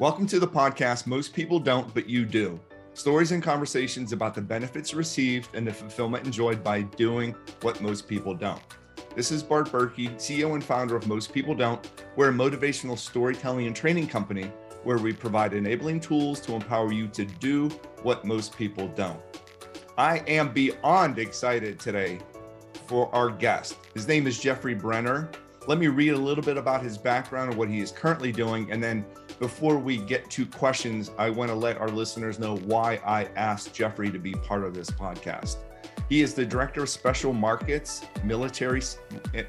Welcome to the podcast Most People Don't, But You Do. Stories and conversations about the benefits received and the fulfillment enjoyed by doing what most people don't. This is Bart Berkey, CEO and founder of Most People Don't. We're a motivational storytelling and training company where we provide enabling tools to empower you to do what most people don't. I am beyond excited today for our guest. His name is Jeffrey Brenner. Let me read a little bit about his background and what he is currently doing, and then before we get to questions, I want to let our listeners know why I asked Jeffrey to be part of this podcast. He is the director of special markets, military, eh,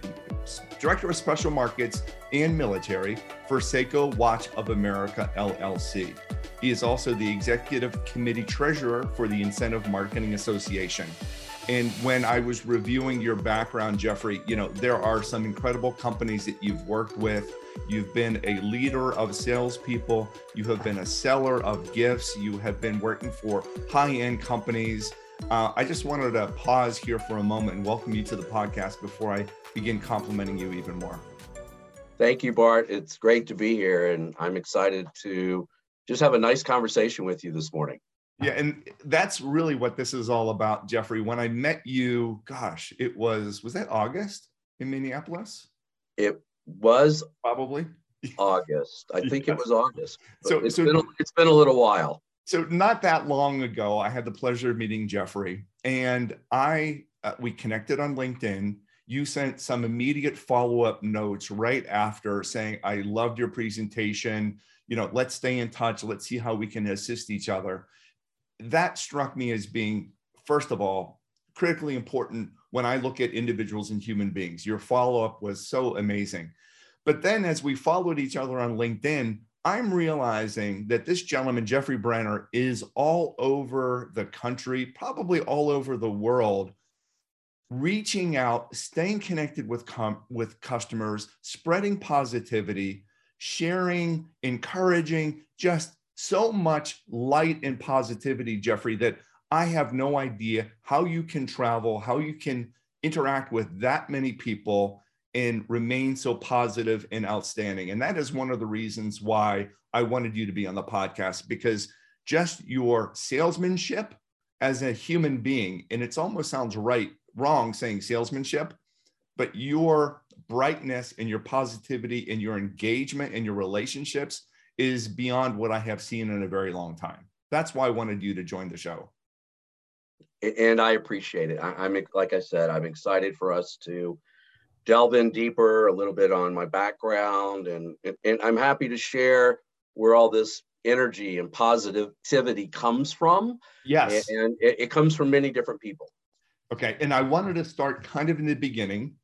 director of special markets and military for Seiko Watch of America LLC. He is also the executive committee treasurer for the Incentive Marketing Association. And when I was reviewing your background, Jeffrey, you know, there are some incredible companies that you've worked with You've been a leader of salespeople. You have been a seller of gifts. You have been working for high end companies. Uh, I just wanted to pause here for a moment and welcome you to the podcast before I begin complimenting you even more. Thank you, Bart. It's great to be here, and I'm excited to just have a nice conversation with you this morning. Yeah, and that's really what this is all about, Jeffrey. When I met you, gosh, it was was that August in Minneapolis? It was probably August. I think it was August. So, it's, so been a, it's been a little while. So not that long ago, I had the pleasure of meeting Jeffrey, and I uh, we connected on LinkedIn. You sent some immediate follow up notes right after saying, "I loved your presentation. You know, let's stay in touch. Let's see how we can assist each other." That struck me as being, first of all, critically important when I look at individuals and human beings. Your follow up was so amazing. But then as we followed each other on LinkedIn, I'm realizing that this gentleman, Jeffrey Brenner, is all over the country, probably all over the world, reaching out, staying connected with, com- with customers, spreading positivity, sharing, encouraging, just so much light and positivity, Jeffrey, that I have no idea how you can travel, how you can interact with that many people and remain so positive and outstanding. And that is one of the reasons why I wanted you to be on the podcast because just your salesmanship as a human being, and it almost sounds right, wrong saying salesmanship, but your brightness and your positivity and your engagement and your relationships is beyond what I have seen in a very long time. That's why I wanted you to join the show and I appreciate it. I, am like I said, I'm excited for us to delve in deeper a little bit on my background, and and I'm happy to share where all this energy and positivity comes from. Yes, and it, it comes from many different people. Okay, and I wanted to start kind of in the beginning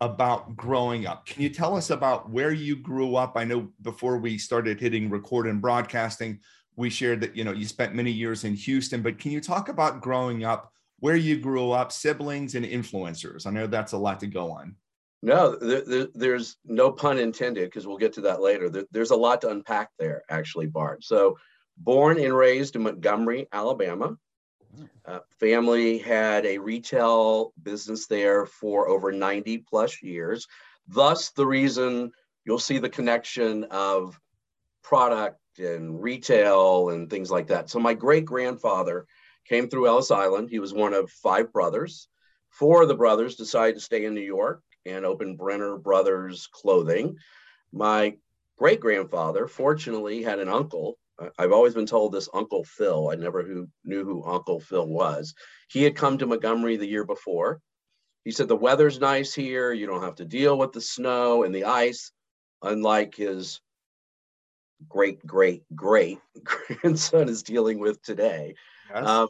about growing up. Can you tell us about where you grew up? I know before we started hitting record and broadcasting, we shared that you know you spent many years in Houston, but can you talk about growing up, where you grew up, siblings and influencers? I know that's a lot to go on. No, there, there's no pun intended because we'll get to that later. There, there's a lot to unpack there, actually, Bart. So, born and raised in Montgomery, Alabama. Uh, family had a retail business there for over 90 plus years. Thus, the reason you'll see the connection of product and retail and things like that. So my great grandfather came through Ellis Island. He was one of five brothers. Four of the brothers decided to stay in New York and open Brenner Brothers Clothing. My great grandfather, fortunately, had an uncle. I've always been told this Uncle Phil. I never who, knew who Uncle Phil was. He had come to Montgomery the year before. He said, The weather's nice here. You don't have to deal with the snow and the ice, unlike his great great great grandson is dealing with today. Yes. Um,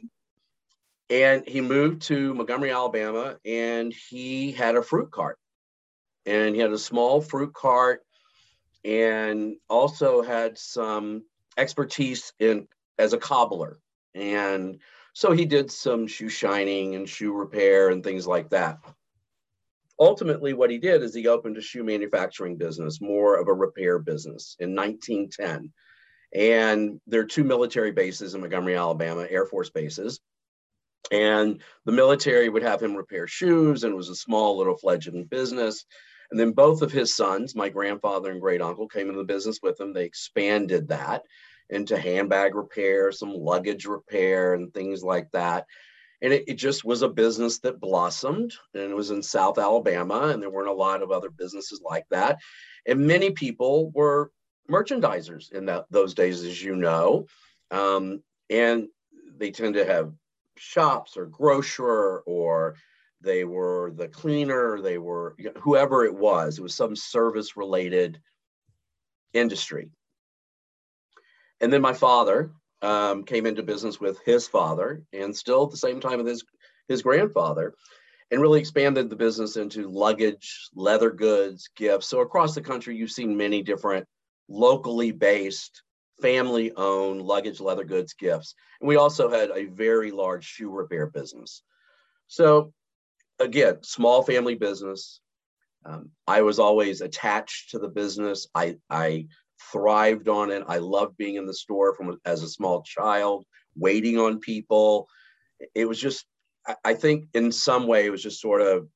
and he moved to Montgomery, Alabama, and he had a fruit cart. And he had a small fruit cart and also had some expertise in as a cobbler. And so he did some shoe shining and shoe repair and things like that ultimately what he did is he opened a shoe manufacturing business more of a repair business in 1910 and there are two military bases in montgomery alabama air force bases and the military would have him repair shoes and it was a small little fledgling business And then both of his sons, my grandfather and great uncle, came into the business with him. They expanded that into handbag repair, some luggage repair, and things like that. And it, it just was a business that blossomed and it was in South Alabama, and there weren't a lot of other businesses like that. And many people were merchandisers in that, those days, as you know. Um, and they tend to have shops or grocer or they were the cleaner, they were whoever it was. It was some service related industry. And then my father um, came into business with his father and still at the same time with his, his grandfather and really expanded the business into luggage, leather goods, gifts. So across the country, you've seen many different locally based, family owned luggage, leather goods, gifts. And we also had a very large shoe repair business. So again, small family business. Um, I was always attached to the business. I, I thrived on it. I loved being in the store from as a small child, waiting on people. It was just, I think in some way, it was just sort of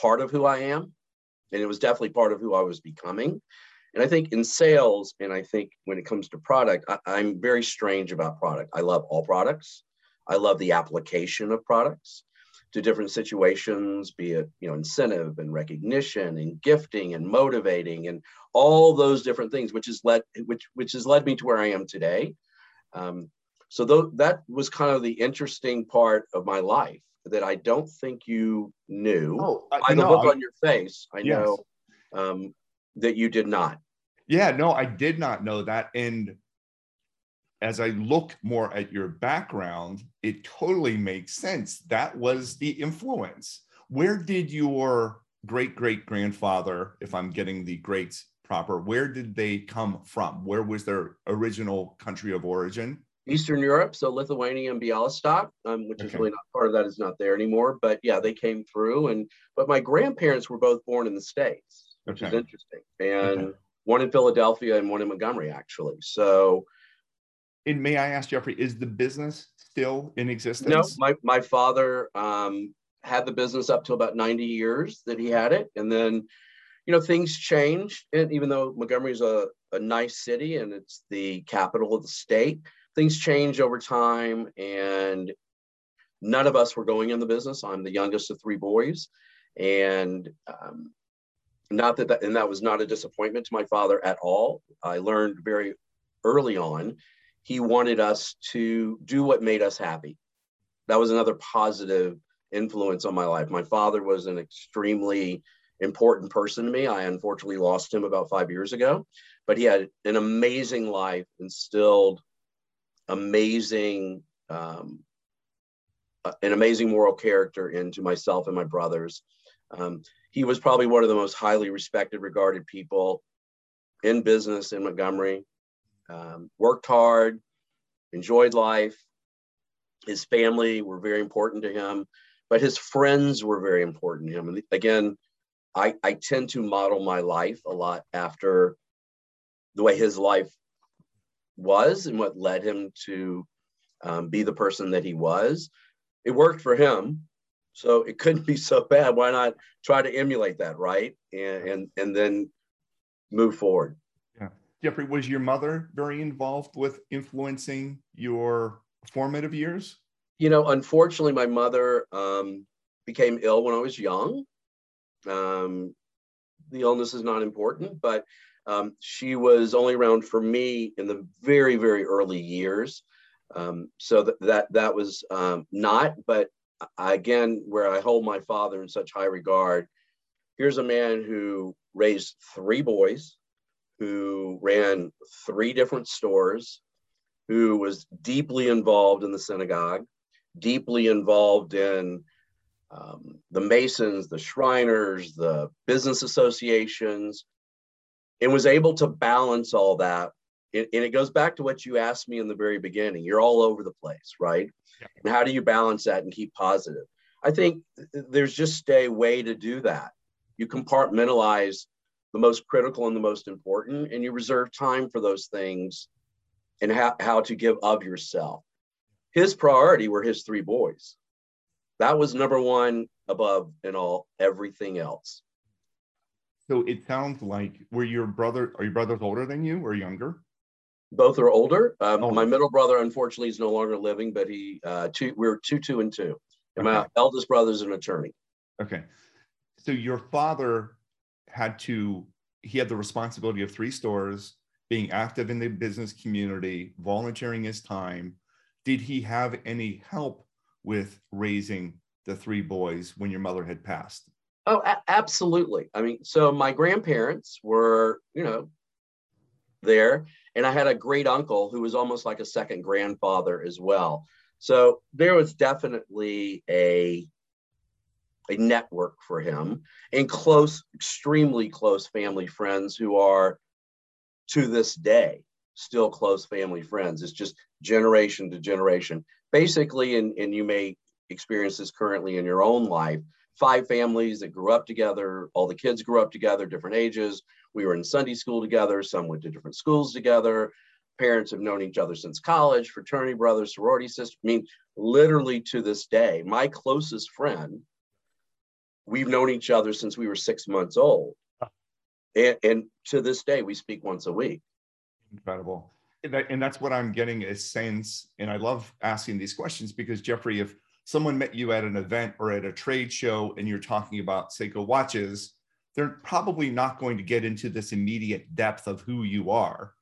part of who I am. And it was definitely part of who I was becoming. And I think in sales, and I think when it comes to product, I, I'm very strange about product. I love all products. I love the application of products to different situations, be it you know incentive and recognition and gifting and motivating and all those different things, which has led which which has led me to where I am today. Um, so th- that was kind of the interesting part of my life that I don't think you knew. Oh, by the look on your face, I yes. know um, that you did not. Yeah, no, I did not know that, and as I look more at your background, it totally makes sense. That was the influence. Where did your great great grandfather, if I'm getting the greats proper, where did they come from? Where was their original country of origin? Eastern Europe, so Lithuania and Bialystok, um, which okay. is really not part of that is not there anymore. But yeah, they came through, and but my grandparents were both born in the states, which okay. is interesting, and okay. one in Philadelphia and one in Montgomery actually. So and may I ask Jeffrey, is the business still in existence? No, my, my father um, had the business up to about 90 years that he had it. And then, you know, things changed. And even though Montgomery is a, a nice city and it's the capital of the state, things change over time. And none of us were going in the business. I'm the youngest of three boys. And um, not that, that, and that was not a disappointment to my father at all. I learned very early on he wanted us to do what made us happy. That was another positive influence on my life. My father was an extremely important person to me. I unfortunately lost him about five years ago, but he had an amazing life, instilled amazing, um, an amazing moral character into myself and my brothers. Um, he was probably one of the most highly respected, regarded people in business in Montgomery um, worked hard, enjoyed life. His family were very important to him, but his friends were very important to him. And again, I, I tend to model my life a lot after the way his life was and what led him to um, be the person that he was. It worked for him, so it couldn't be so bad. Why not try to emulate that, right? And and, and then move forward. Jeffrey, was your mother very involved with influencing your formative years? You know, unfortunately, my mother um, became ill when I was young. Um, the illness is not important, but um, she was only around for me in the very, very early years. Um, so that, that that was um, not, but again, where I hold my father in such high regard. Here's a man who raised three boys who ran three different stores, who was deeply involved in the synagogue, deeply involved in um, the Masons, the Shriners, the business associations, and was able to balance all that. And, and it goes back to what you asked me in the very beginning. You're all over the place, right? Yeah. And how do you balance that and keep positive? I think there's just a way to do that. You compartmentalize the most critical and the most important, and you reserve time for those things and how, how to give of yourself. His priority were his three boys. That was number one above and all everything else. So it sounds like were your brother are your brothers older than you or younger? Both are older. Um, oh. My middle brother, unfortunately, is no longer living, but he uh, two we're two, two, and two. And okay. my eldest brother is an attorney. Okay, so your father had to he had the responsibility of three stores, being active in the business community, volunteering his time. Did he have any help with raising the three boys when your mother had passed? Oh, a- absolutely. I mean, so my grandparents were, you know, there, and I had a great uncle who was almost like a second grandfather as well. So there was definitely a a network for him and close, extremely close family friends who are to this day still close family friends. It's just generation to generation. Basically, and, and you may experience this currently in your own life, five families that grew up together. All the kids grew up together, different ages. We were in Sunday school together. Some went to different schools together. Parents have known each other since college, fraternity brothers, sorority sisters. I mean, literally to this day, my closest friend, we've known each other since we were six months old. And, and to this day, we speak once a week. Incredible. And that's what I'm getting a sense. And I love asking these questions because, Jeffrey, if someone met you at an event or at a trade show and you're talking about Seiko watches, they're probably not going to get into this immediate depth of who you are.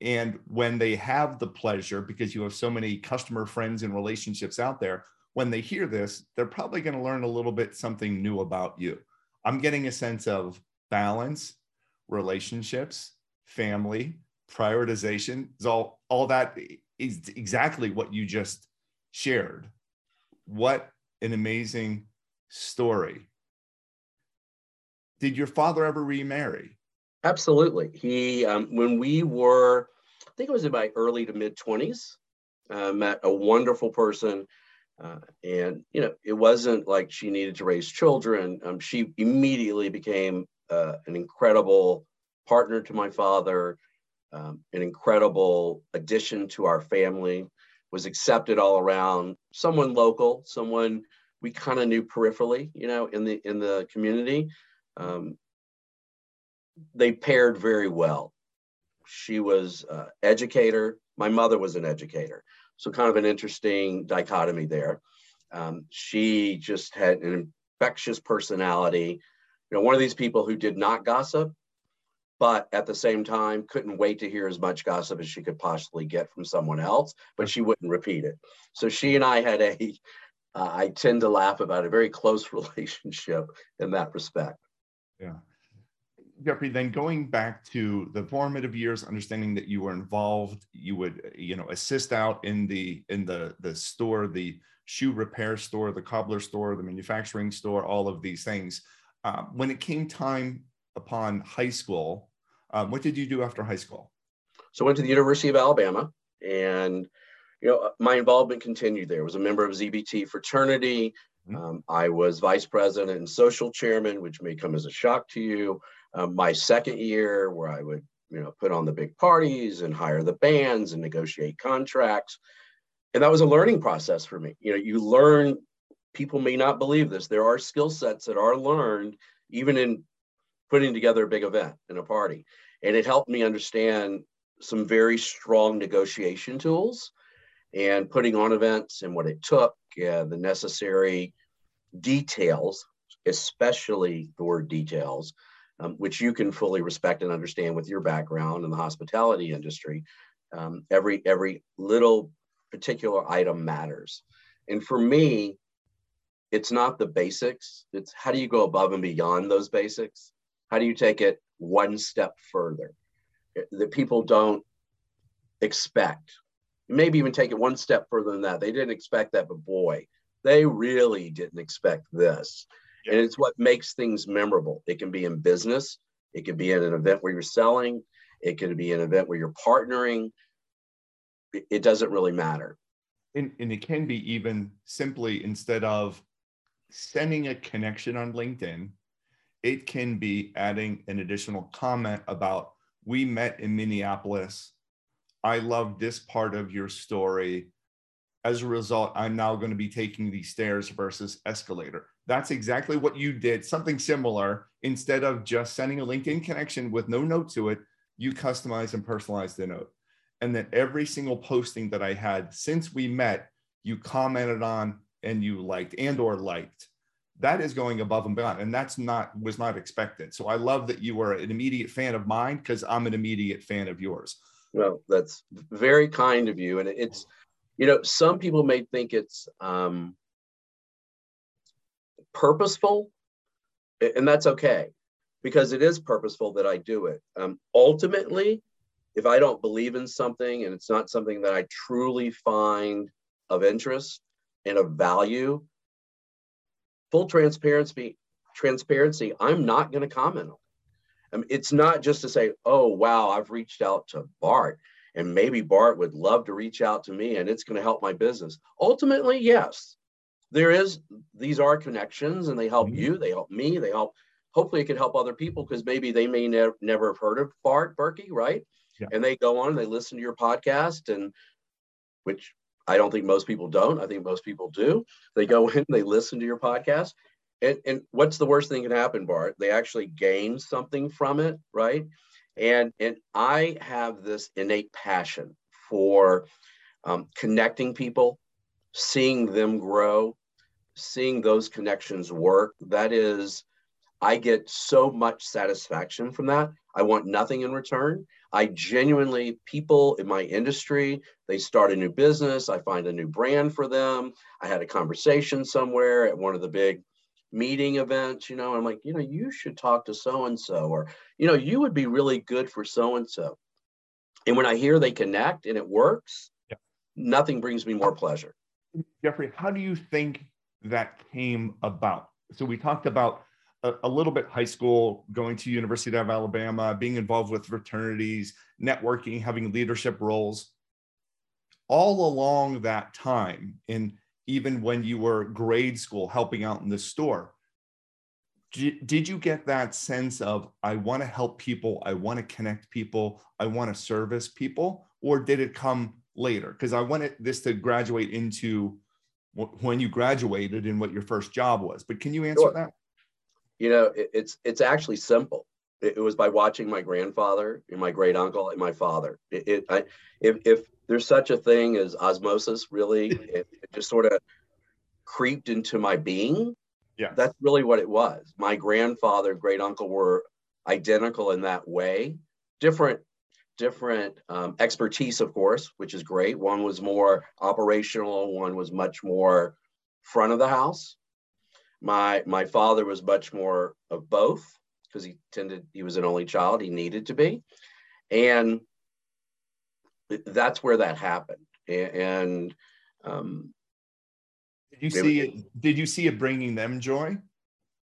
And when they have the pleasure, because you have so many customer friends and relationships out there, when they hear this, they're probably going to learn a little bit something new about you. I'm getting a sense of balance, relationships, family, prioritization. Is all all that is exactly what you just shared what an amazing story. Did your father ever remarry? Absolutely. He, um, when we were, I think it was in my early to mid 20s, uh, met a wonderful person. Uh, and, you know, it wasn't like she needed to raise children. Um, she immediately became uh, an incredible partner to my father, um, an incredible addition to our family was accepted all around. Someone local, someone we kind of knew peripherally, you know, in the in the community. Um, they paired very well. She was uh, educator. My mother was an educator, so kind of an interesting dichotomy there. Um, she just had an infectious personality. You know, one of these people who did not gossip, but at the same time couldn't wait to hear as much gossip as she could possibly get from someone else but she wouldn't repeat it so she and i had a uh, I tend to laugh about a very close relationship in that respect yeah Jeffrey, then going back to the formative years, understanding that you were involved, you would, you know, assist out in the in the the store, the shoe repair store, the cobbler store, the manufacturing store, all of these things. Uh, when it came time upon high school, um, what did you do after high school? So I went to the University of Alabama and you know, my involvement continued there. I was a member of ZBT fraternity. Mm-hmm. Um, I was vice president and social chairman, which may come as a shock to you. My second year, where I would, you know, put on the big parties and hire the bands and negotiate contracts, and that was a learning process for me. You know, you learn. People may not believe this. There are skill sets that are learned even in putting together a big event and a party. And it helped me understand some very strong negotiation tools and putting on events and what it took, uh, the necessary details, especially the word details, um, which you can fully respect and understand with your background in the hospitality industry. Um, every every little particular item matters. And for me, it's not the basics. It's how do you go above and beyond those basics? How do you take it one step further that people don't expect? Maybe even take it one step further than that. They didn't expect that, but boy, they really didn't expect this. And it's what makes things memorable. It can be in business, it can be in an event where you're selling, it can be an event where you're partnering. It, it doesn't really matter. And, and it can be even simply instead of sending a connection on LinkedIn, it can be adding an additional comment about we met in Minneapolis. I love this part of your story. As a result, I'm now going to be taking the stairs versus escalator. That's exactly what you did, something similar. Instead of just sending a LinkedIn connection with no note to it, you customized and personalized the note. And then every single posting that I had since we met, you commented on and you liked and or liked. That is going above and beyond. And that's not was not expected. So I love that you were an immediate fan of mine because I'm an immediate fan of yours. Well, that's very kind of you. And it's, you know, some people may think it's um, purposeful, and that's okay because it is purposeful that I do it. Um, ultimately, if I don't believe in something and it's not something that I truly find of interest and of value, full transparency, transparency, I'm not going to comment on. I mean, it's not just to say, oh, wow, I've reached out to Bart and maybe Bart would love to reach out to me and it's going to help my business. Ultimately, yes, there is, these are connections and they help mm-hmm. you, they help me, they help, hopefully it can help other people because maybe they may ne- never have heard of Bart Berkey, right? Yeah. And they go on, and they listen to your podcast and which I don't think most people don't. I think most people do. They go in, they listen to your podcast and, and what's the worst thing that can happen, Bart? They actually gain something from it, right? And and I have this innate passion for um, connecting people, seeing them grow, seeing those connections work. That is, I get so much satisfaction from that. I want nothing in return. I genuinely, people in my industry, they start a new business. I find a new brand for them. I had a conversation somewhere at one of the big meeting events, you know, I'm like, you know, you should talk to so and so, or, you know, you would be really good for so and so. And when I hear they connect and it works, yeah. nothing brings me more pleasure. Jeffrey, how do you think that came about? So we talked about a, a, little bit high school, going to University of Alabama, being involved with fraternities, networking, having leadership roles. All along that time, in even when you were grade school helping out in the store did you get that sense of i want to help people i want to connect people i want to service people or did it come later because i wanted this to graduate into when you graduated and what your first job was. But can you answer sure. that? You know it, it's it's actually simple. It, it, was by watching my grandfather and my great uncle and my father. It, it I, if, if there's such a thing as osmosis really it, it just sort of creeped into my being. Yeah. That's really what it was. My grandfather and great uncle were identical in that way. Different different um, expertise of course which is great one was more operational one was much more front of the house my my father was much more of both because he tended he was an only child he needed to be and that's where that happened. And um, did you see it? Did you see it bringing them joy?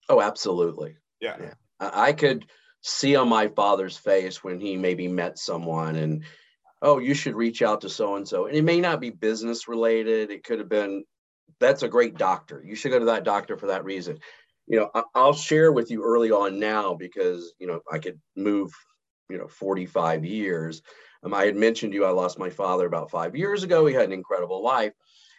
Oh, absolutely. Yeah. yeah. I could see on my father's face when he maybe met someone and, oh, you should reach out to so and so. And it may not be business related. It could have been, that's a great doctor. You should go to that doctor for that reason. You know, I'll share with you early on now because, you know, I could move, you know, 45 years. Um, I had mentioned to you I lost my father about five years ago. He had an incredible life.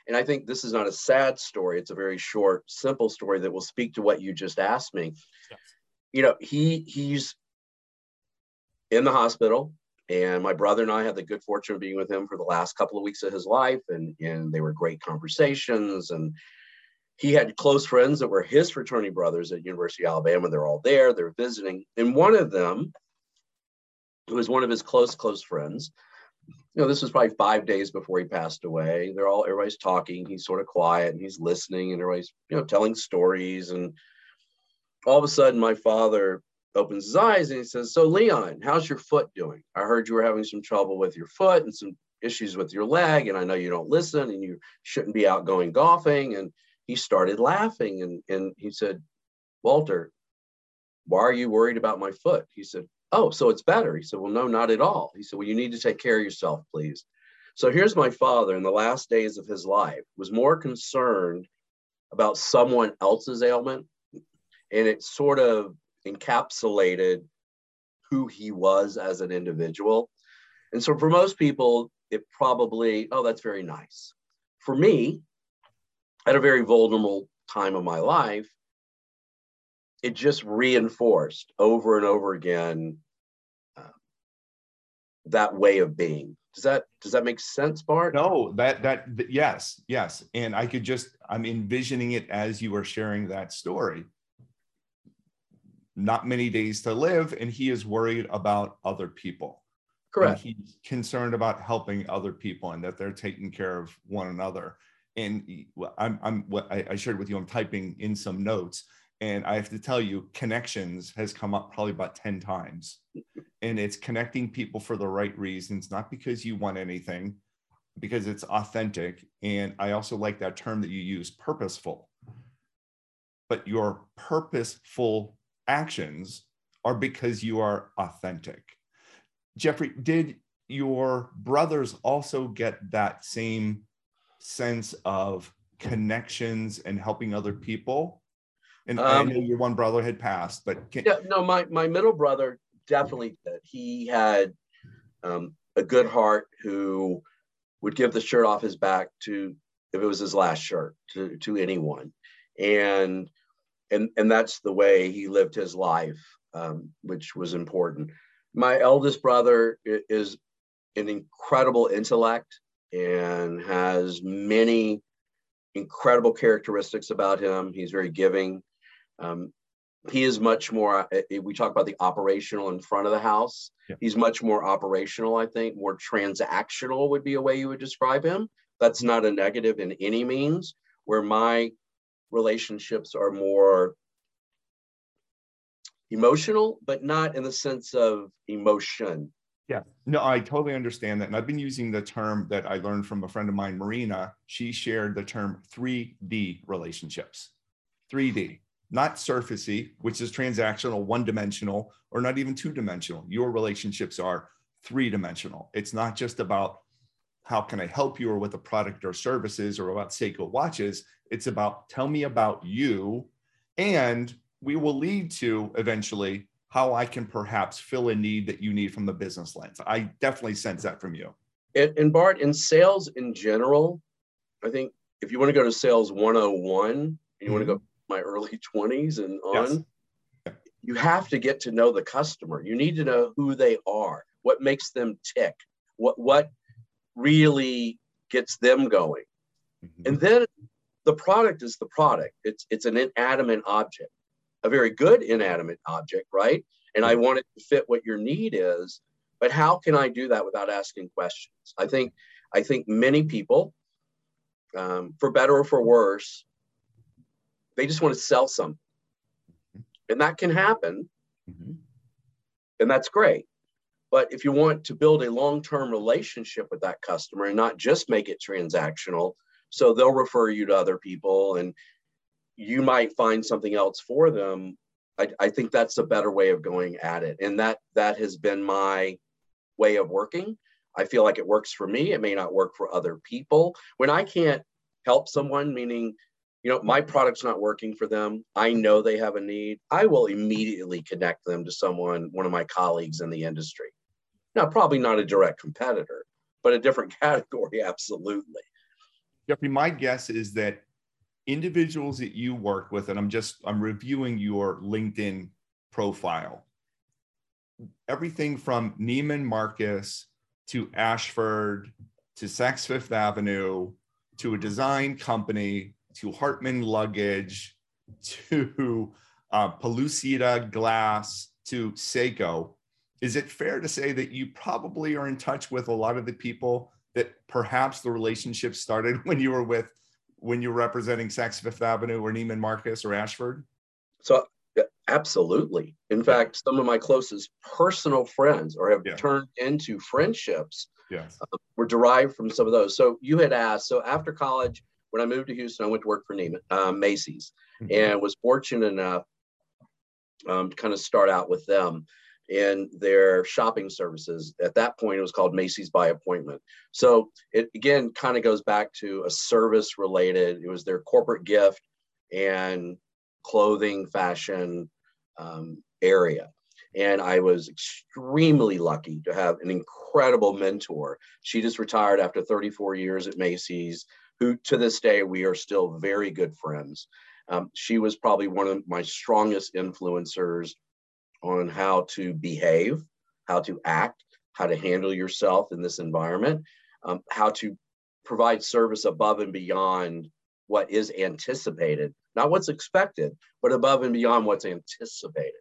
And I think this is not a sad story. It's a very short, simple story that will speak to what you just asked me. Yes. You know, he he's in the hospital, and my brother and I had the good fortune of being with him for the last couple of weeks of his life, and and they were great conversations. And he had close friends that were his fraternity brothers at University of Alabama. They're all there. They're visiting, and one of them who was one of his close, close friends. You know, this was probably five days before he passed away. They're all everybody's talking. He's sort of quiet and he's listening, and everybody's you know telling stories. And all of a sudden, my father opens his eyes and he says, "So, Leon, how's your foot doing? I heard you were having some trouble with your foot and some issues with your leg, and I know you don't listen and you shouldn't be out going golfing." And he started laughing and and he said, "Walter, why are you worried about my foot?" He said, Oh, so it's better. He said, Well, no, not at all. He said, Well, you need to take care of yourself, please. So here's my father in the last days of his life was more concerned about someone else's ailment. And it sort of encapsulated who he was as an individual. And so for most people, it probably, oh, that's very nice. For me, at a very vulnerable time of my life, it just reinforced over and over again uh, that way of being. Does that does that make sense, Bart? No, that that yes, yes. And I could just I'm envisioning it as you were sharing that story. Not many days to live, and he is worried about other people. Correct. And he's concerned about helping other people and that they're taking care of one another. And I'm I'm what I shared with you. I'm typing in some notes and I have to tell you, connections has come up probably about 10 times. And it's connecting people for the right reasons, not because you want anything, because it's authentic. And I also like that term that you use, purposeful. But your purposeful actions are because you are authentic. Jeffrey, did your brothers also get that same sense of connections and helping other people? And um, I know your one brother had passed, but can- yeah, no, my my middle brother definitely did. He had um, a good heart who would give the shirt off his back to if it was his last shirt to to anyone, and and and that's the way he lived his life, um, which was important. My eldest brother is an incredible intellect and has many incredible characteristics about him. He's very giving. Um, he is much more, uh, we talk about the operational in front of the house. Yeah. He's much more operational, I think, more transactional would be a way you would describe him. That's not a negative in any means, where my relationships are more emotional, but not in the sense of emotion. Yeah, no, I totally understand that. And I've been using the term that I learned from a friend of mine, Marina. She shared the term 3D relationships. 3D not surfacey, which is transactional, one dimensional, or not even two dimensional. Your relationships are three dimensional. It's not just about how can I help you or what the product or services or about Seiko watches. It's about tell me about you. And we will lead to eventually how I can perhaps fill a need that you need from the business lens. I definitely sense that from you. And, and Bart, in sales in general, I think if you want to go to sales 101 and you mm-hmm. want to go my early 20s and on, yes. you have to get to know the customer. You need to know who they are, what makes them tick, what what really gets them going. Mm-hmm. And then the product is the product. It's it's an inanimate object, a very good inanimate object, right? And I want it to fit what your need is. But how can I do that without asking questions? I think I think many people, um, for better or for worse, they just want to sell something. And that can happen. Mm-hmm. And that's great. But if you want to build a long term relationship with that customer and not just make it transactional, so they'll refer you to other people and you might find something else for them. I, I think that's a better way of going at it. And that that has been my way of working. I feel like it works for me. It may not work for other people. When I can't help someone, meaning you know, my product's not working for them. I know they have a need. I will immediately connect them to someone, one of my colleagues in the industry. Now, probably not a direct competitor, but a different category, absolutely. Jeffrey, my guess is that individuals that you work with, and I'm just I'm reviewing your LinkedIn profile. Everything from Neiman Marcus to Ashford to Saks Fifth Avenue to a design company to Hartmann luggage to uh, Pellucida glass to Seiko, is it fair to say that you probably are in touch with a lot of the people that perhaps the relationship started when you were with when you were representing Saks Fifth Avenue or Neiman Marcus or Ashford? So absolutely. In fact, some of my closest personal friends or have yeah. turned into friendships yes. uh, were derived from some of those. So you had asked, so after college, when I moved to Houston, I went to work for Neiman, uh, Macy's mm-hmm. and was fortunate enough um, to kind of start out with them in their shopping services. At that point, it was called Macy's by appointment. So it again kind of goes back to a service related, it was their corporate gift and clothing, fashion um, area. And I was extremely lucky to have an incredible mentor. She just retired after 34 years at Macy's who to this day we are still very good friends. Um, she was probably one of my strongest influencers on how to behave, how to act, how to handle yourself in this environment, um, how to provide service above and beyond what is anticipated, not what's expected, but above and beyond what's anticipated.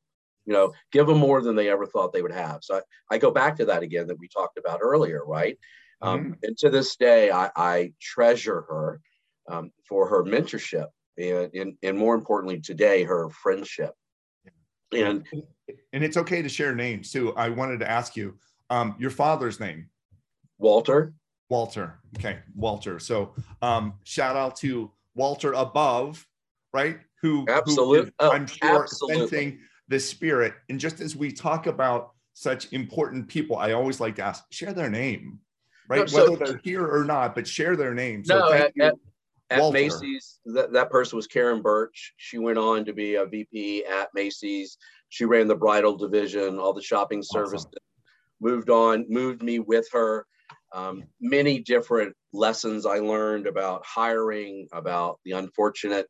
You know, give them more than they ever thought they would have. So I, I go back to that again that we talked about earlier, right? Um, mm-hmm. And to this day, I, I treasure her um, for her mentorship and, and, and more importantly, today, her friendship. And and it's okay to share names too. I wanted to ask you um, your father's name. Walter. Walter. Okay, Walter. So um, shout out to Walter above, right? Who absolutely, who I'm sure, sensing the spirit. And just as we talk about such important people, I always like to ask, share their name, right? No, so, Whether they're here or not, but share their name. So no, at, at, at, Macy's, that, that person was Karen Birch. She went on to be a VP at Macy's. She ran the bridal division, all the shopping services. Awesome. Moved on, moved me with her. Um, many different lessons I learned about hiring, about the unfortunate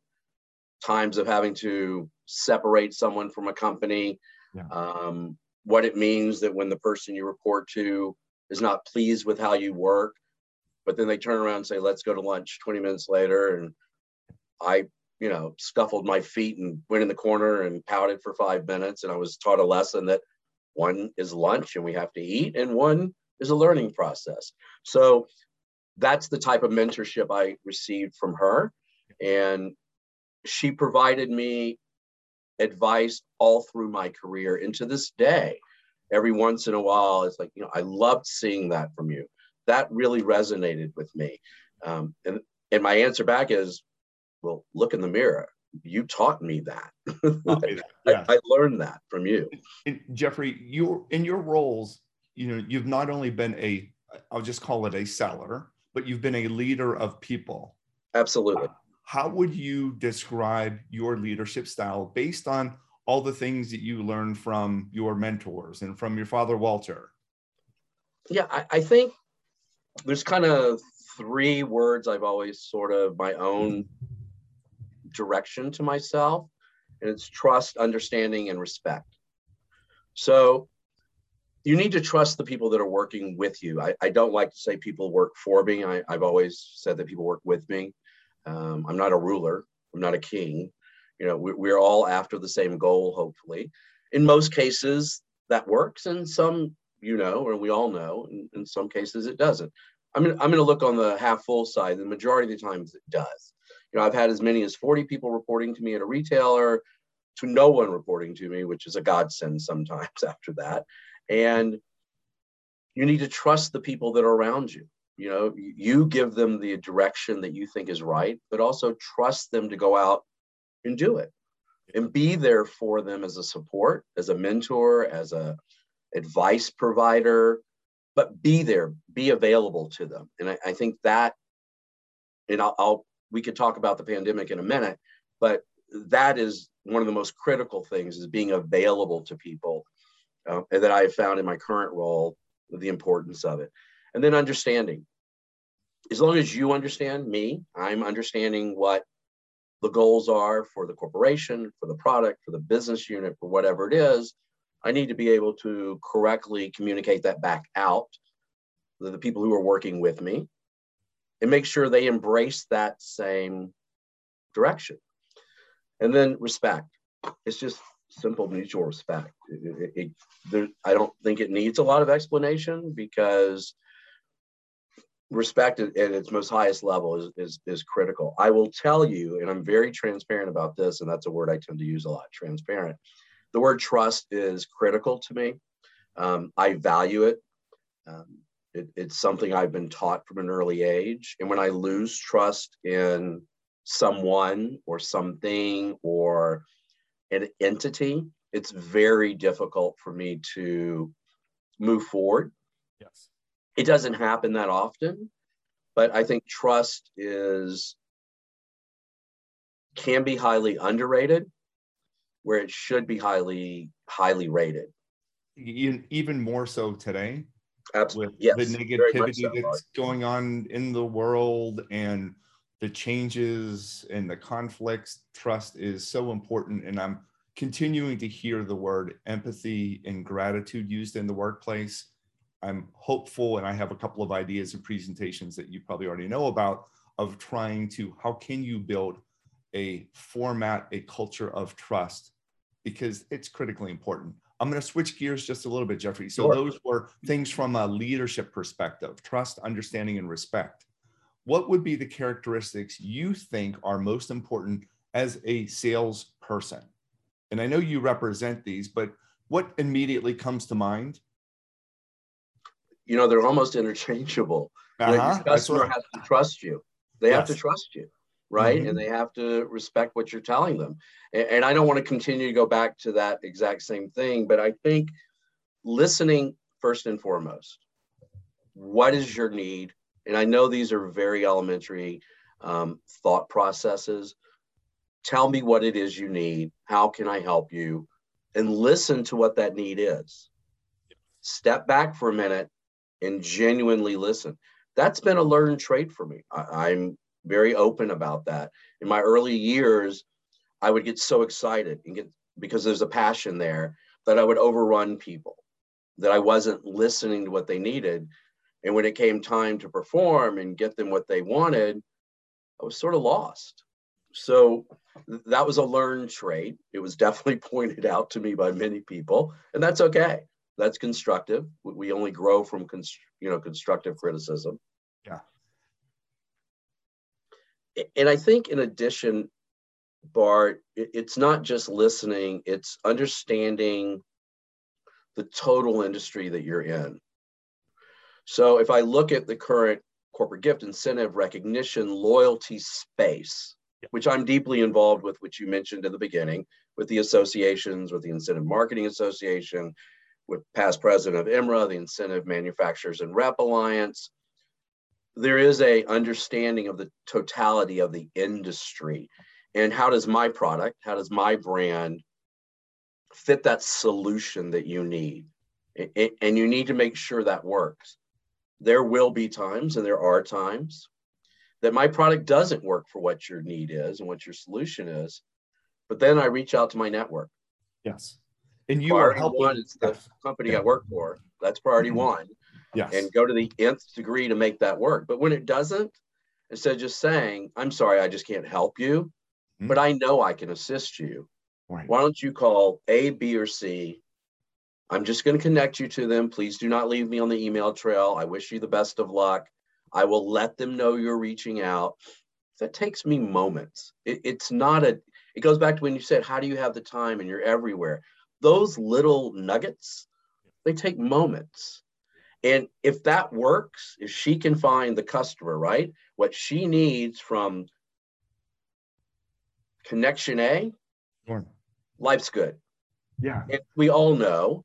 times of having to separate someone from a company, yeah. um, what it means that when the person you report to is not pleased with how you work, but then they turn around and say, let's go to lunch 20 minutes later. And I, you know, scuffled my feet and went in the corner and pouted for five minutes. And I was taught a lesson that one is lunch and we have to eat, and one is a learning process. So that's the type of mentorship I received from her. And she provided me advice all through my career. And to this day, every once in a while, it's like, you know, I loved seeing that from you. That really resonated with me. Um, and, and my answer back is, well, look in the mirror. You taught me that. yeah. I, I, learned that from you. And Jeffrey, You're in your roles, you know, you've not only been a, I'll just call it a seller, but you've been a leader of people. Absolutely. How would you describe your leadership style based on all the things that you learned from your mentors and from your father, Walter? Yeah, I, I think there's kind of three words I've always sort of my own direction to myself, and it's trust, understanding, and respect. So you need to trust the people that are working with you. I, I don't like to say people work for me. I, have always said that people work with me. Um, I'm not a ruler. I'm not a king. You know, we, we're all after the same goal, hopefully. In most cases, that works, and some, you know, or we all know, in, in some cases, it doesn't. I'm I'm going to look on the half full side. The majority of the times, it does. You know, I've had as many as 40 people reporting to me at a retailer, to no one reporting to me, which is a godsend sometimes after that. And you need to trust the people that are around you. You know, you give them the direction that you think is right, but also trust them to go out and do it and be there for them as a support, as a mentor, as a advice provider, but be there, be available to them. And I, I think that, and I'll, I'll, we could talk about the pandemic in a minute, but that is one of the most critical things is being available to people uh, that I have found in my current role the importance of it. And then understanding. As long as you understand me, I'm understanding what the goals are for the corporation, for the product, for the business unit, for whatever it is. I need to be able to correctly communicate that back out to the people who are working with me and make sure they embrace that same direction. And then respect. It's just simple mutual respect. It, it, it, there, I don't think it needs a lot of explanation because respect at, its most highest level is, is, is critical. I will tell you, and I'm very transparent about this, and that's a word I tend to use a lot transparent. The word trust is critical to me. Um, I value it. Um, it. It's something I've been taught from an early age. And when I lose trust in someone or something or an entity, it's very difficult for me to move forward. Yes. It doesn't happen that often, but I think trust is can be highly underrated where it should be highly highly rated. Even more so today. Absolutely. With yes, the negativity so, that's going on in the world and the changes and the conflicts, trust is so important. And I'm continuing to hear the word empathy and gratitude used in the workplace. I'm hopeful, and I have a couple of ideas and presentations that you probably already know about of trying to how can you build a format, a culture of trust, because it's critically important. I'm going to switch gears just a little bit, Jeffrey. So, sure. those were things from a leadership perspective trust, understanding, and respect what would be the characteristics you think are most important as a salesperson? And I know you represent these, but what immediately comes to mind? You know, they're almost interchangeable. Uh-huh. The customer has to trust you. They yes. have to trust you, right? Mm-hmm. And they have to respect what you're telling them. And, and I don't want to continue to go back to that exact same thing, but I think listening first and foremost. What is your need? and I know these are very elementary um, thought processes. Tell me what it is you need. How can I help you? And listen to what that need is. Step back for a minute and genuinely listen. That's been a learned trait for me. I, I'm very open about that. In my early years, I would get so excited and get because there's a passion there that I would overrun people, that I wasn't listening to what they needed. And when it came time to perform and get them what they wanted, I was sort of lost. So that was a learned trait. It was definitely pointed out to me by many people, and that's okay. That's constructive. We only grow from you know constructive criticism. Yeah. And I think in addition, Bart, it's not just listening, it's understanding the total industry that you're in. So if I look at the current corporate gift incentive recognition loyalty space, which I'm deeply involved with, which you mentioned in the beginning, with the associations, with the Incentive Marketing Association, with past president of IMRA, the Incentive Manufacturers and Rep Alliance. There is a understanding of the totality of the industry and how does my product, how does my brand fit that solution that you need? And you need to make sure that works there will be times, and there are times, that my product doesn't work for what your need is and what your solution is. But then I reach out to my network. Yes. And you priority are helping. One, it's the company yeah. I work for. That's priority mm-hmm. one. Yes. And go to the nth degree to make that work. But when it doesn't, instead of just saying, I'm sorry, I just can't help you, mm-hmm. but I know I can assist you. Right. Why don't you call A, B, or C I'm just going to connect you to them. Please do not leave me on the email trail. I wish you the best of luck. I will let them know you're reaching out. That takes me moments. It, it's not a, it goes back to when you said, How do you have the time and you're everywhere? Those little nuggets, they take moments. And if that works, if she can find the customer, right? What she needs from connection A, sure. life's good. Yeah. And we all know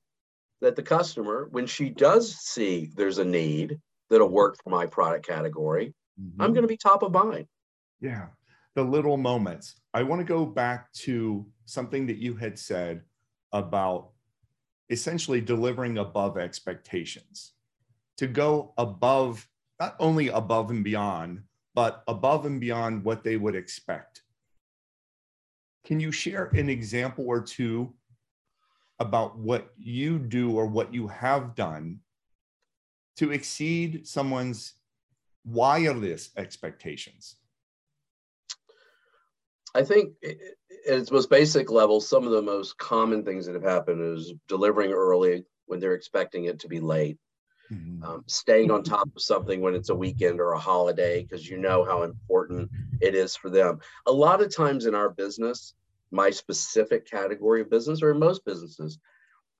that the customer, when she does see there's a need that'll work for my product category, mm-hmm. I'm going to be top of mind. Yeah. The little moments. I want to go back to something that you had said about essentially delivering above expectations, to go above, not only above and beyond, but above and beyond what they would expect. Can you share an example or two about what you do or what you have done to exceed someone's wireless expectations? I think at its most basic level, some of the most common things that have happened is delivering early when they're expecting it to be late, mm-hmm. um, staying on top of something when it's a weekend or a holiday because you know how important it is for them. A lot of times in our business, my specific category of business or in most businesses.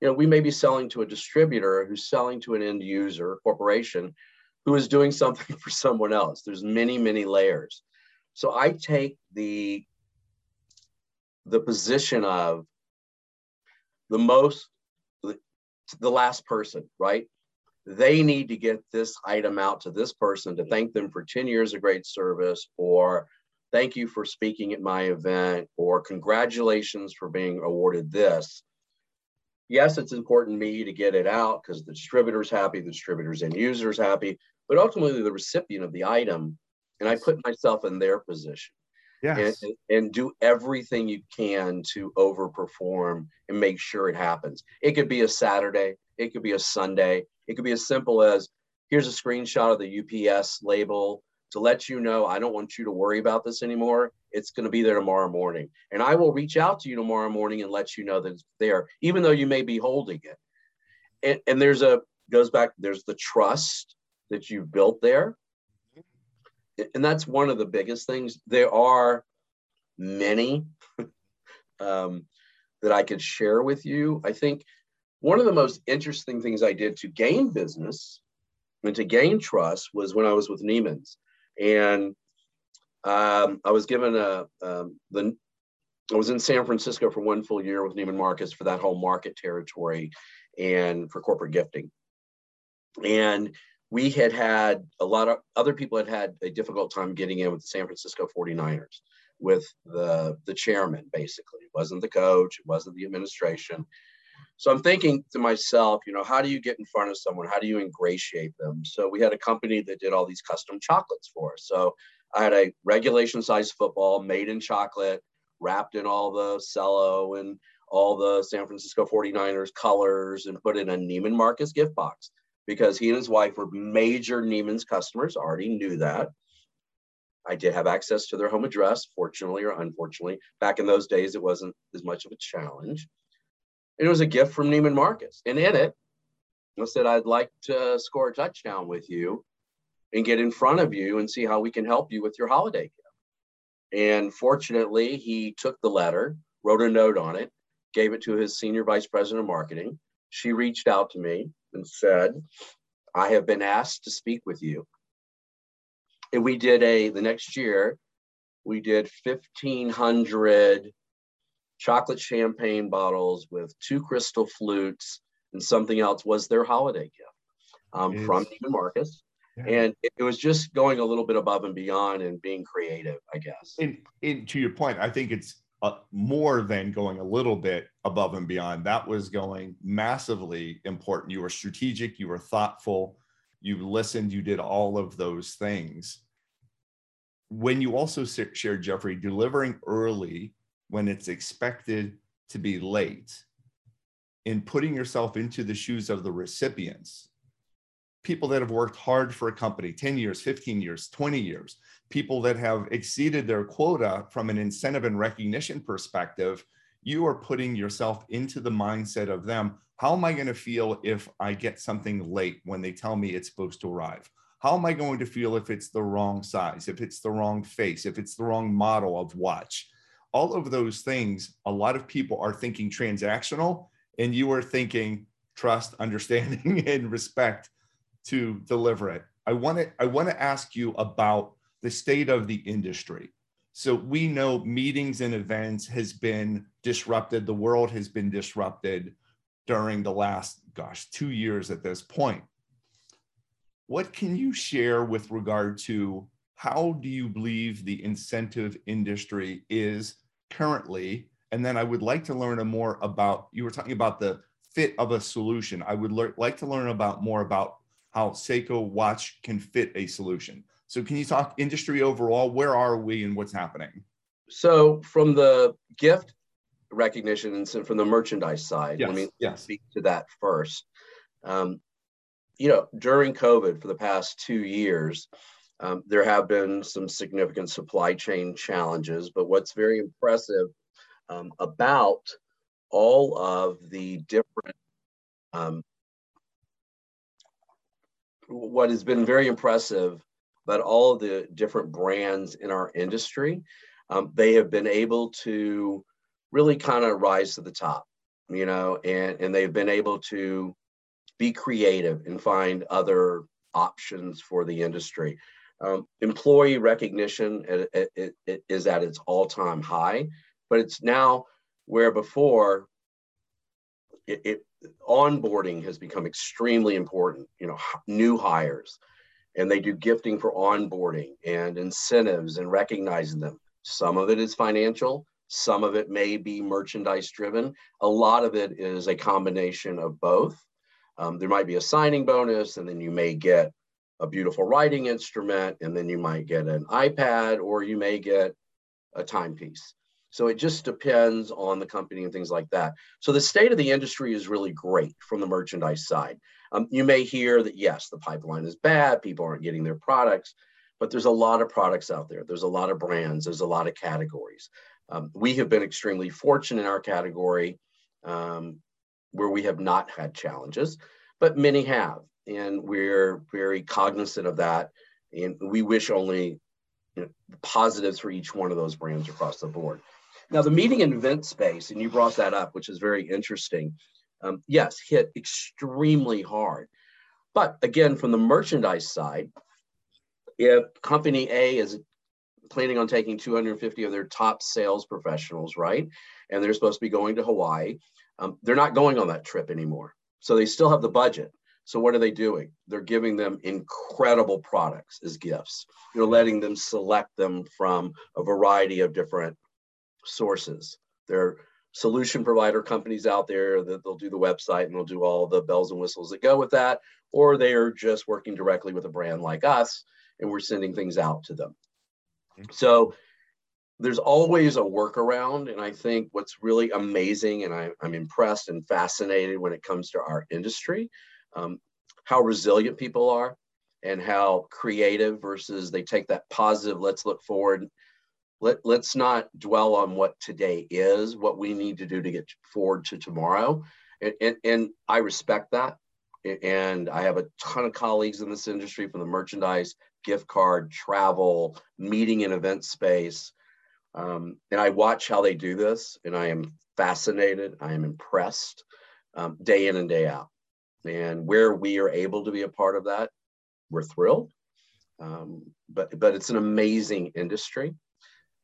You know, we may be selling to a distributor who's selling to an end user corporation who is doing something for someone else. There's many, many layers. So I take the the position of the most the, the last person, right? They need to get this item out to this person to thank them for 10 years of great service or thank you for speaking at my event, or congratulations for being awarded this. Yes, it's important to me to get it out because the distributor's happy, the distributor's end user's happy, but ultimately the recipient of the item and I put myself in their position. Yes. And, and, do everything you can to overperform and make sure it happens. It could be a Saturday, it could be a Sunday, it could be as simple as here's a screenshot of the UPS label to let you know I don't want you to worry about this anymore. It's going to be there tomorrow morning. And I will reach out to you tomorrow morning and let you know that it's there, even though you may be holding it. And, and there's a, goes back, there's the trust that you've built there. And that's one of the biggest things. There are many um, that I could share with you. I think one of the most interesting things I did to gain business and to gain trust was when I was with Neiman's. And um, I was given a um, the I was in San Francisco for one full year with Neiman Marcus for that whole market territory and for corporate gifting. And we had had a lot of other people had had a difficult time getting in with the San Francisco 49ers with the the chairman basically. It wasn't the coach it wasn't the administration so I'm thinking to myself, you know, how do you get in front of someone? How do you ingratiate them? So we had a company that did all these custom chocolates for us. So I had a regulation size football made in chocolate, wrapped in all the cello and all the San Francisco 49ers colors and put in a Neiman Marcus gift box because he and his wife were major Neiman's customers, already knew that. I did have access to their home address, fortunately or unfortunately. Back in those days, it wasn't as much of a challenge. It was a gift from Neiman Marcus. And in it, I said, I'd like to score a touchdown with you and get in front of you and see how we can help you with your holiday gift. And fortunately, he took the letter, wrote a note on it, gave it to his senior vice president of marketing. She reached out to me and said, I have been asked to speak with you. And we did a, the next year, we did 1,500 chocolate champagne bottles with two crystal flutes and something else was their holiday gift um, from Neiman Marcus. Yeah. And it, was just going a little bit above and beyond and being creative, I guess. And, and to your point, I think it's uh, more than going a little bit above and beyond. That was going massively important. You were strategic, you were thoughtful, you listened, you did all of those things. When you also shared, Jeffrey, delivering early when it's expected to be late. In putting yourself into the shoes of the recipients people that have worked hard for a company 10 years 15 years 20 years people that have exceeded their quota from an incentive and recognition perspective you are putting yourself into the mindset of them. How am i going to feel if i get something late when they tell me it's supposed to arrive? How am i going to feel if it's the wrong size if it's the wrong face if it's the wrong model of watch all of those things, a lot of people are thinking transactional, and you are thinking trust, understanding, and respect to deliver it. I want to I want to ask you about the state of the industry. So we know meetings and events has been disrupted. The world has been disrupted during the last, gosh, two years at this point. What can you share with regard to how do you believe the incentive industry is currently? And then I would like to learn a more about, you were talking about the fit of a solution. I would le- like to learn about more about how Seiko Watch can fit a solution. So can you talk industry overall? Where are we and what's happening? So from the gift recognition and from the merchandise side, yes, let me yes. speak to that first. Um, you know, during COVID for the past two years, um, there have been some significant supply chain challenges, but what's very impressive um, about all of the different, um, what has been very impressive about all of the different brands in our industry, um, they have been able to really kind of rise to the top, you know, and, and they've been able to be creative and find other options for the industry. Um, employee recognition it, it, it is at its all-time high, but it's now where before it, onboarding has become extremely important. You know, new hires, and they do gifting for onboarding and incentives and recognizing them. Some of it is financial, some of it may be merchandise driven. A lot of it is a combination of both. Um, there might be a signing bonus, and then you may get a beautiful writing instrument, and then you might get an iPad or you may get a timepiece. So it just depends on the company and things like that. So the state of the industry is really great from the merchandise side. Um, you may hear that, yes, the pipeline is bad, people aren't getting their products, but there's a lot of products out there. There's a lot of brands, there's a lot of categories. Um, we have been extremely fortunate in our category um, where we have not had challenges, but many have. And we're very cognizant of that. And we wish only you know, positives for each one of those brands across the board. Now, the meeting and event space, and you brought that up, which is very interesting. Um, yes, hit extremely hard. But again, from the merchandise side, if company A is planning on taking 250 of their top sales professionals, right? And they're supposed to be going to Hawaii. Um, they're not going on that trip anymore. So they still have the budget. So what are they doing? They're giving them incredible products as gifts. They're letting them select them from a variety of different sources. There are solution provider companies out there that they'll do the website and they'll do all the bells and whistles that go with that, or they are just working directly with a brand like us and we're sending things out to them. So there's always a workaround. And I think what's really amazing, and I, I'm impressed and fascinated when it comes to our industry, um, how resilient people are and how creative versus they take that positive, let's look forward. Let, let's not dwell on what today is, what we need to do to get forward to tomorrow. And, and, and I respect that. And I have a ton of colleagues in this industry from the merchandise gift card, travel, meeting and event space. Um, and I watch how they do this, and I am fascinated. I am impressed um, day in and day out. And where we are able to be a part of that, we're thrilled. Um, but but it's an amazing industry,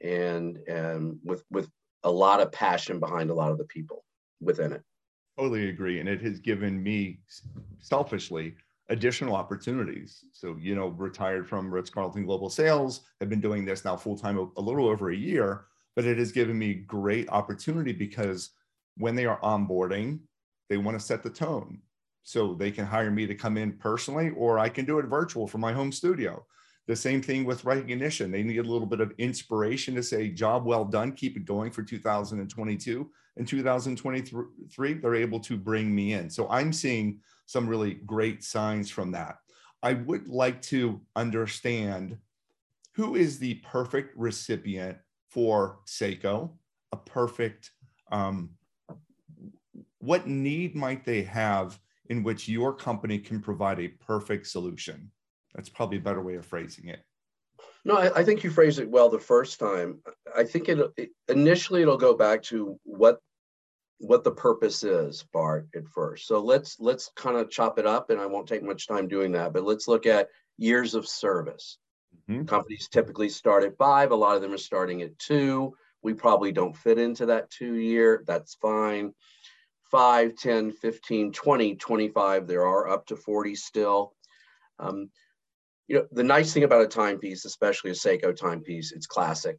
and and with with a lot of passion behind a lot of the people within it. Totally agree, and it has given me selfishly additional opportunities. So, you know, retired from Ritz Carlton Global Sales, have been doing this now full time a little over a year, but it has given me great opportunity because when they are onboarding, they want to set the tone. So they can hire me to come in personally, or I can do it virtual from my home studio. The same thing with recognition. They need a little bit of inspiration to say, job well done, keep it going for 2022. In 2023, they're able to bring me in. So I'm seeing some really great signs from that. I would like to understand who is the perfect recipient for Seiko, a perfect, um, what need might they have in which your company can provide a perfect solution? That's probably a better way of phrasing it. No, I, I think you phrased it well the first time. I think it, it initially it'll go back to what what the purpose is, Bart, at first. So let's let's kind of chop it up, and I won't take much time doing that. But let's look at years of service. Mm-hmm. Companies typically start at five. A lot of them are starting at two. We probably don't fit into that two year. That's fine. 5, 10, 15, 20, 25. There are up to 40 still. Um, you know, the nice thing about a timepiece, especially a Seiko timepiece, it's classic.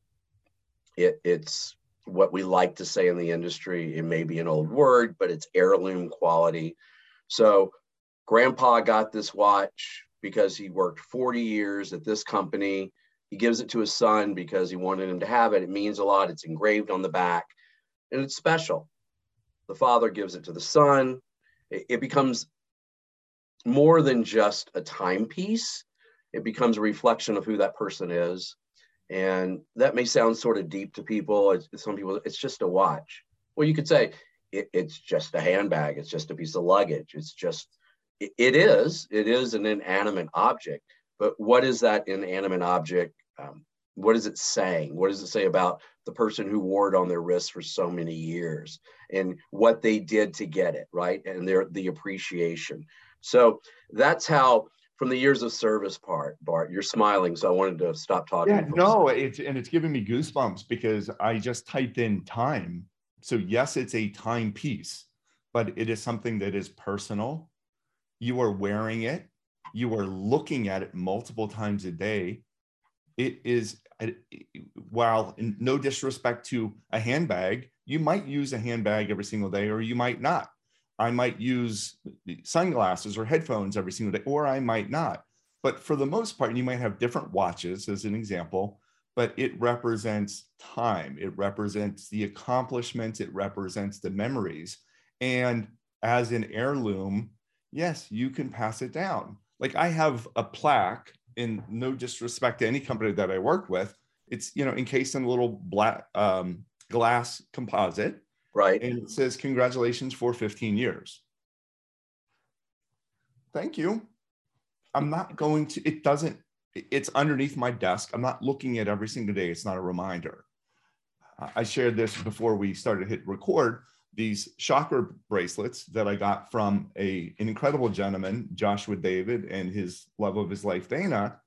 It, it's what we like to say in the industry. It may be an old word, but it's heirloom quality. So, grandpa got this watch because he worked 40 years at this company. He gives it to his son because he wanted him to have it. It means a lot. It's engraved on the back and it's special. The father gives it to the son. It, becomes more than just a timepiece, it becomes a reflection of who that person is and that may sound sort of deep to people. It's, some people, it's just a watch. Well, you could say it, it's just a handbag. It's just a piece of luggage. It's just, it, it is, it is an inanimate object. But what is that inanimate object? Um, what is it saying? What does it say about the person who wore it on their wrist for so many years and what they did to get it, right? And their the appreciation. So that's how from the years of service part, Bart. You're smiling, so I wanted to stop talking. Yeah, no, it's and it's giving me goosebumps because I just typed in time. So yes, it's a timepiece, but it is something that is personal. You are wearing it. You are looking at it multiple times a day. It is while no disrespect to a handbag, you might use a handbag every single day, or you might not. I might use sunglasses or headphones every single day, or I might not. But for the most part, you might have different watches as an example, but it represents time, it represents the accomplishments, it represents the memories. And as an heirloom, yes, you can pass it down. Like I have a plaque, in no disrespect to any company that I work with, it's you know encased in a little black um, glass composite, right? And it says congratulations for 15 years. Thank you. I'm not going to. It doesn't. It's underneath my desk. I'm not looking at every single day. It's not a reminder. I shared this before we started hit record these chakra bracelets that I got from a, an incredible gentleman, Joshua David, and his love of his life, Dana.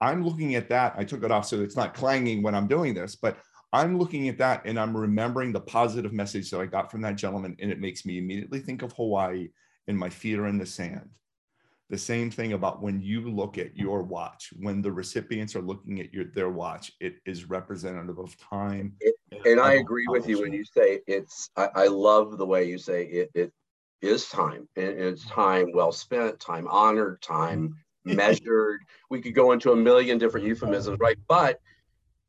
I'm looking at that. I took it off so it's not clanging when I'm doing this, but I'm looking at that and I'm remembering the positive message that I got from that gentleman. And it makes me immediately think of Hawaii and my feet are in the sand. The same thing about when you look at your watch, when the recipients are looking at your their watch, it is representative of time. It, and I agree with you when you say it's. I, I love the way you say it. It is time, and it's mm-hmm. time well spent, time honored, time mm-hmm. measured. We could go into a million different euphemisms, right? But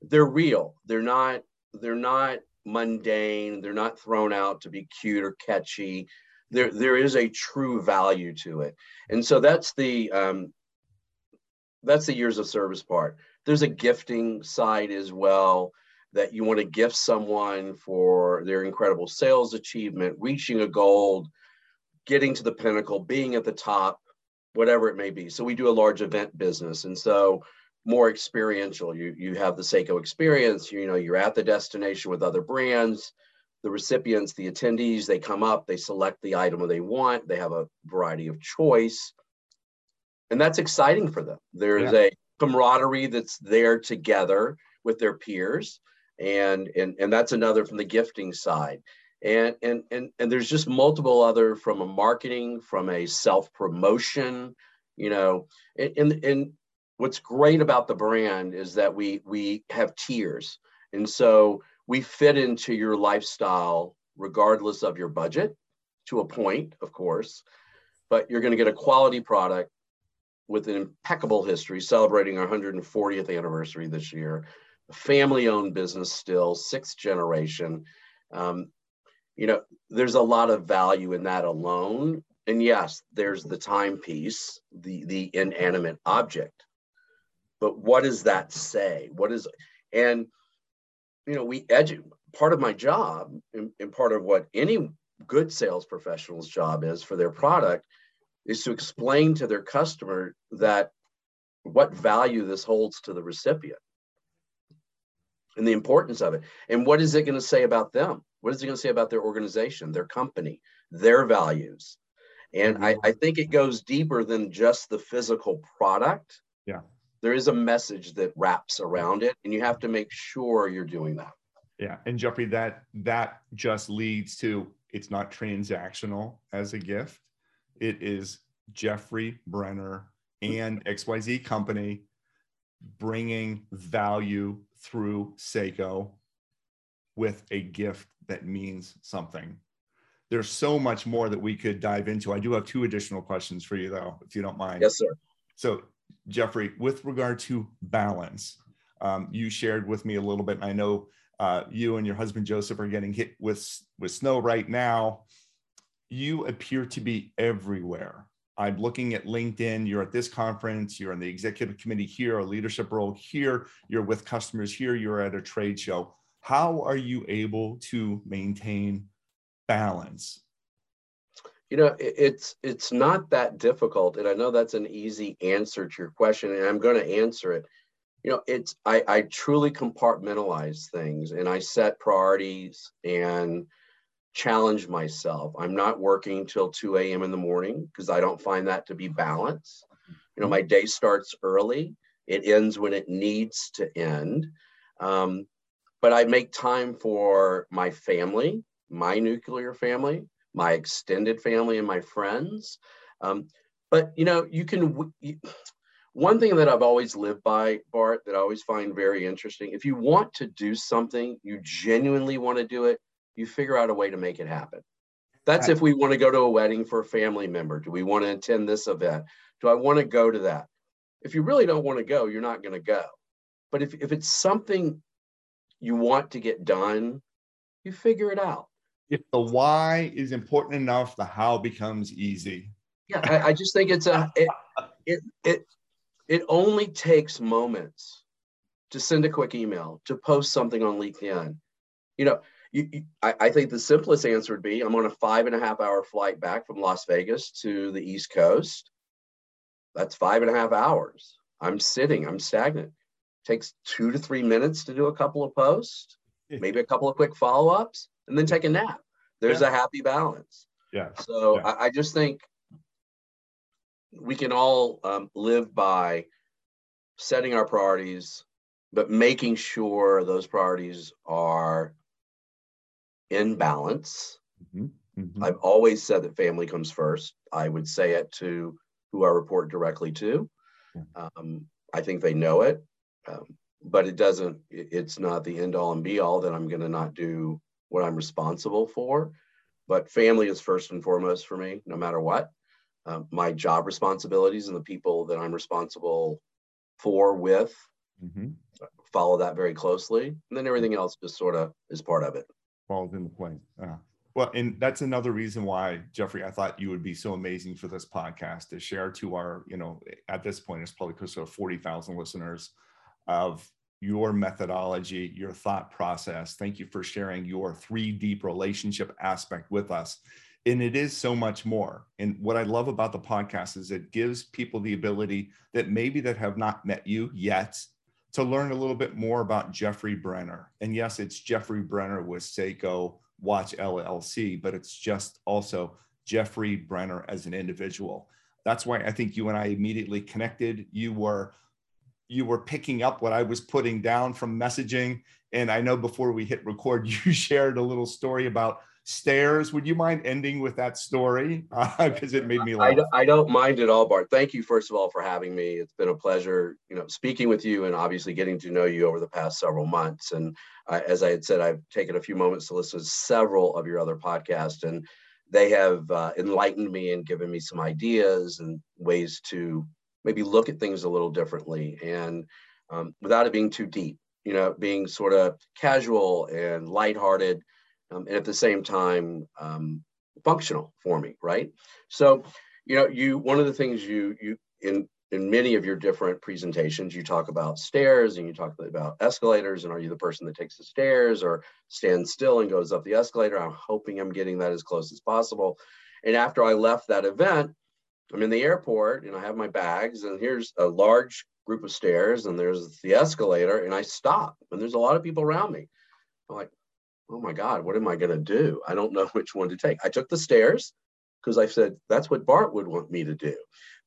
they're real. They're not. They're not mundane. They're not thrown out to be cute or catchy there there is a true value to it. And so that's the um, that's the years of service part. There's a gifting side as well that you want to gift someone for their incredible sales achievement reaching a goal getting to the pinnacle being at the top whatever it may be. So we do a large event business and so more experiential. You you have the seiko experience you know you're at the destination with other brands the recipients, the attendees, they come up, they select the item they want, they have a variety of choice. And that's exciting for them. There's yeah. a camaraderie that's there together with their peers. And, and, and that's another from the gifting side. And, and, and, and there's just multiple other from a marketing, from a self-promotion, you know, and, and, and what's great about the brand is that we we have tiers. And so we fit into your lifestyle regardless of your budget to a point, of course, but you're going to get a quality product with an impeccable history, celebrating our 140th anniversary this year. A Family owned business still, sixth generation. Um, you know, there's a lot of value in that alone. And yes, there's the timepiece, the the inanimate object. But what does that say? What is and you know, we edu- part of my job and, and part of what any good sales professional's job is for their product is to explain to their customer that what value this holds to the recipient and the importance of it. And what is it going to say about them? What is it going to say about their organization, their company, their values? And I, mm-hmm. I think it goes deeper than just the physical product. Yeah there is a message that wraps around it and you have to make sure you're doing that. Yeah and jeffrey that that just leads to it's not transactional as a gift. It is jeffrey brenner and xyz company bringing value through seiko with a gift that means something. There's so much more that we could dive into. I do have two additional questions for you though if you don't mind. Yes sir. So Jeffrey, with regard to balance, um, you shared with me a little bit. I know uh, you and your husband Joseph are getting hit with with snow right now. You appear to be everywhere. I'm looking at LinkedIn. You're at this conference. You're in the executive committee here, a leadership role here. You're with customers here. You're at a trade show. How are you able to maintain balance you know, it's it's not that difficult, and I know that's an easy answer to your question, and I'm going to answer it. You know, it's I, I truly compartmentalize things, and I set priorities and challenge myself. I'm not working till 2 a.m. in the morning because I don't find that to be balance. You know, my day starts early. It ends when it needs to end. Um, but I make time for my family, my nuclear family, my extended family and my friends. Um, but you know, you can. You, one thing that I've always lived by, Bart, that I always find very interesting. If you want to do something, you genuinely want to do it, you figure out a way to make it happen. That's if we want to go to a wedding for a family member. Do we want to attend this event? Do I want to go to that? If you really don't want to go, you're not going to go. But if, if it's something you want to get done, you figure it out. If the why is important enough, the how becomes easy. Yeah, I, I just think it's a it, it it it only takes moments to send a quick email, to post something on LinkedIn. You know, you, you, I, I think the simplest answer would be I'm on a five and a half hour flight back from Las Vegas to the East Coast. That's five and a half hours. I'm sitting, I'm stagnant. Takes two to three minutes to do a couple of posts, maybe a couple of quick follow ups, and then take a nap. There's yeah. a happy balance. Yeah. So yeah. I, I, just think we can all um, live by setting our priorities, but making sure those priorities are in balance. Mm-hmm. Mm-hmm. I've always said that family comes first. I would say it to who I report directly to. Um, I think they know it, um, but it doesn't. It's not the end all and be all that I'm going to not do what I'm responsible for. But family is first and foremost for me, no matter what. Um, my job responsibilities and the people that I'm responsible for with mm-hmm. follow that very closely, and then everything else just sort of is part of it. Falls into place. Uh, well, and that's another reason why, Jeffrey, I thought you would be so amazing for this podcast to share to our, you know, at this point, it's probably close to 40,000 listeners of your methodology, your thought process. Thank you for sharing your three deep relationship aspect with us. And it is so much more. And what I love about the podcast is it gives people the ability that maybe that have not met you yet to learn a little bit more about Jeffrey Brenner. And yes, it's Jeffrey Brenner with Seiko Watch LLC, but it's just also Jeffrey Brenner as an individual. That's why I think you and I immediately connected. You were you were picking up what I was putting down from messaging. And I know before we hit record, you shared a little story about stairs. Would you mind ending with that story? Because uh, it made me laugh. I don't, I don't mind at all, Bart. Thank you, first of all, for having me. It's been a pleasure, you know, speaking with you and obviously getting to know you over the past several months. And uh, as I had said, I've taken a few moments to listen to several of your other podcasts, and they have uh, enlightened me and given me some ideas and ways to maybe look at things a little differently and um, without it being too deep, you know, being sort of casual and lighthearted, um, and at the same time um, functional for me, right? So, you know, you one of the things you you in in many of your different presentations, you talk about stairs and you talk about escalators. And are you the person that takes the stairs or stands still and goes up the escalator? I'm hoping I'm getting that as close as possible. And after I left that event, I'm in the airport and I have my bags, and here's a large group of stairs, and there's the escalator, and I stop, and there's a lot of people around me. I'm like, oh my God, what am I going to do? I don't know which one to take. I took the stairs because I said, that's what Bart would want me to do.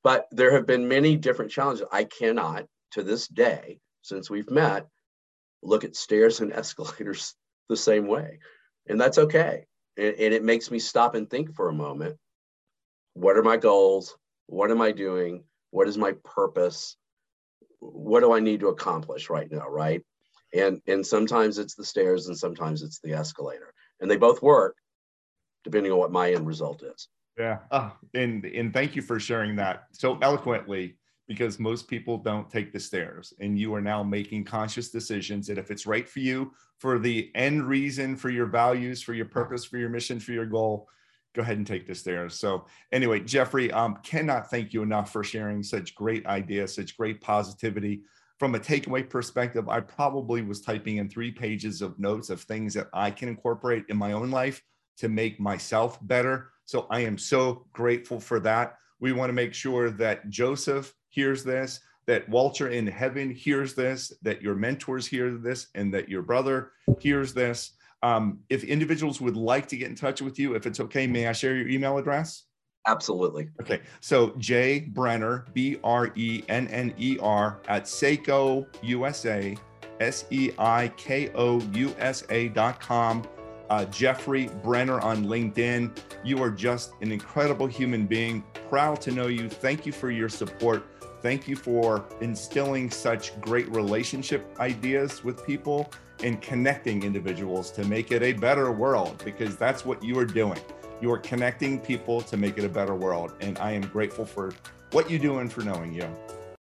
But there have been many different challenges. I cannot, to this day, since we've met, look at stairs and escalators the same way. And that's okay. And, and it makes me stop and think for a moment what are my goals? What am I doing? What is my purpose? What do I need to accomplish right now? Right. And, and sometimes it's the stairs and sometimes it's the escalator. And they both work depending on what my end result is. Yeah. Oh, and, and thank you for sharing that so eloquently because most people don't take the stairs and you are now making conscious decisions that if it's right for you for the end reason for your values for your purpose for your mission for your goal go ahead and take this there. So anyway, Jeffrey, um, cannot thank you enough for sharing such great ideas, such great positivity. From a takeaway perspective, I probably was typing in three pages of notes of things that I can incorporate in my own life to make myself better. So I am so grateful for that. We want to make sure that Joseph hears this, that Walter in heaven hears this, that your mentors hear this, and that your brother hears this. Um, if individuals would like to get in touch with you, if it's okay, may I share your email address? Absolutely. Okay. So J Brenner, B R E N N E R, at Seiko USA, S E I K O U S A dot com. Uh, Jeffrey Brenner on LinkedIn. You are just an incredible human being. Proud to know you. Thank you for your support. Thank you for instilling such great relationship ideas with people and connecting individuals to make it a better world because that's what you are doing. You are connecting people to make it a better world. And I am grateful for what you doing for knowing you?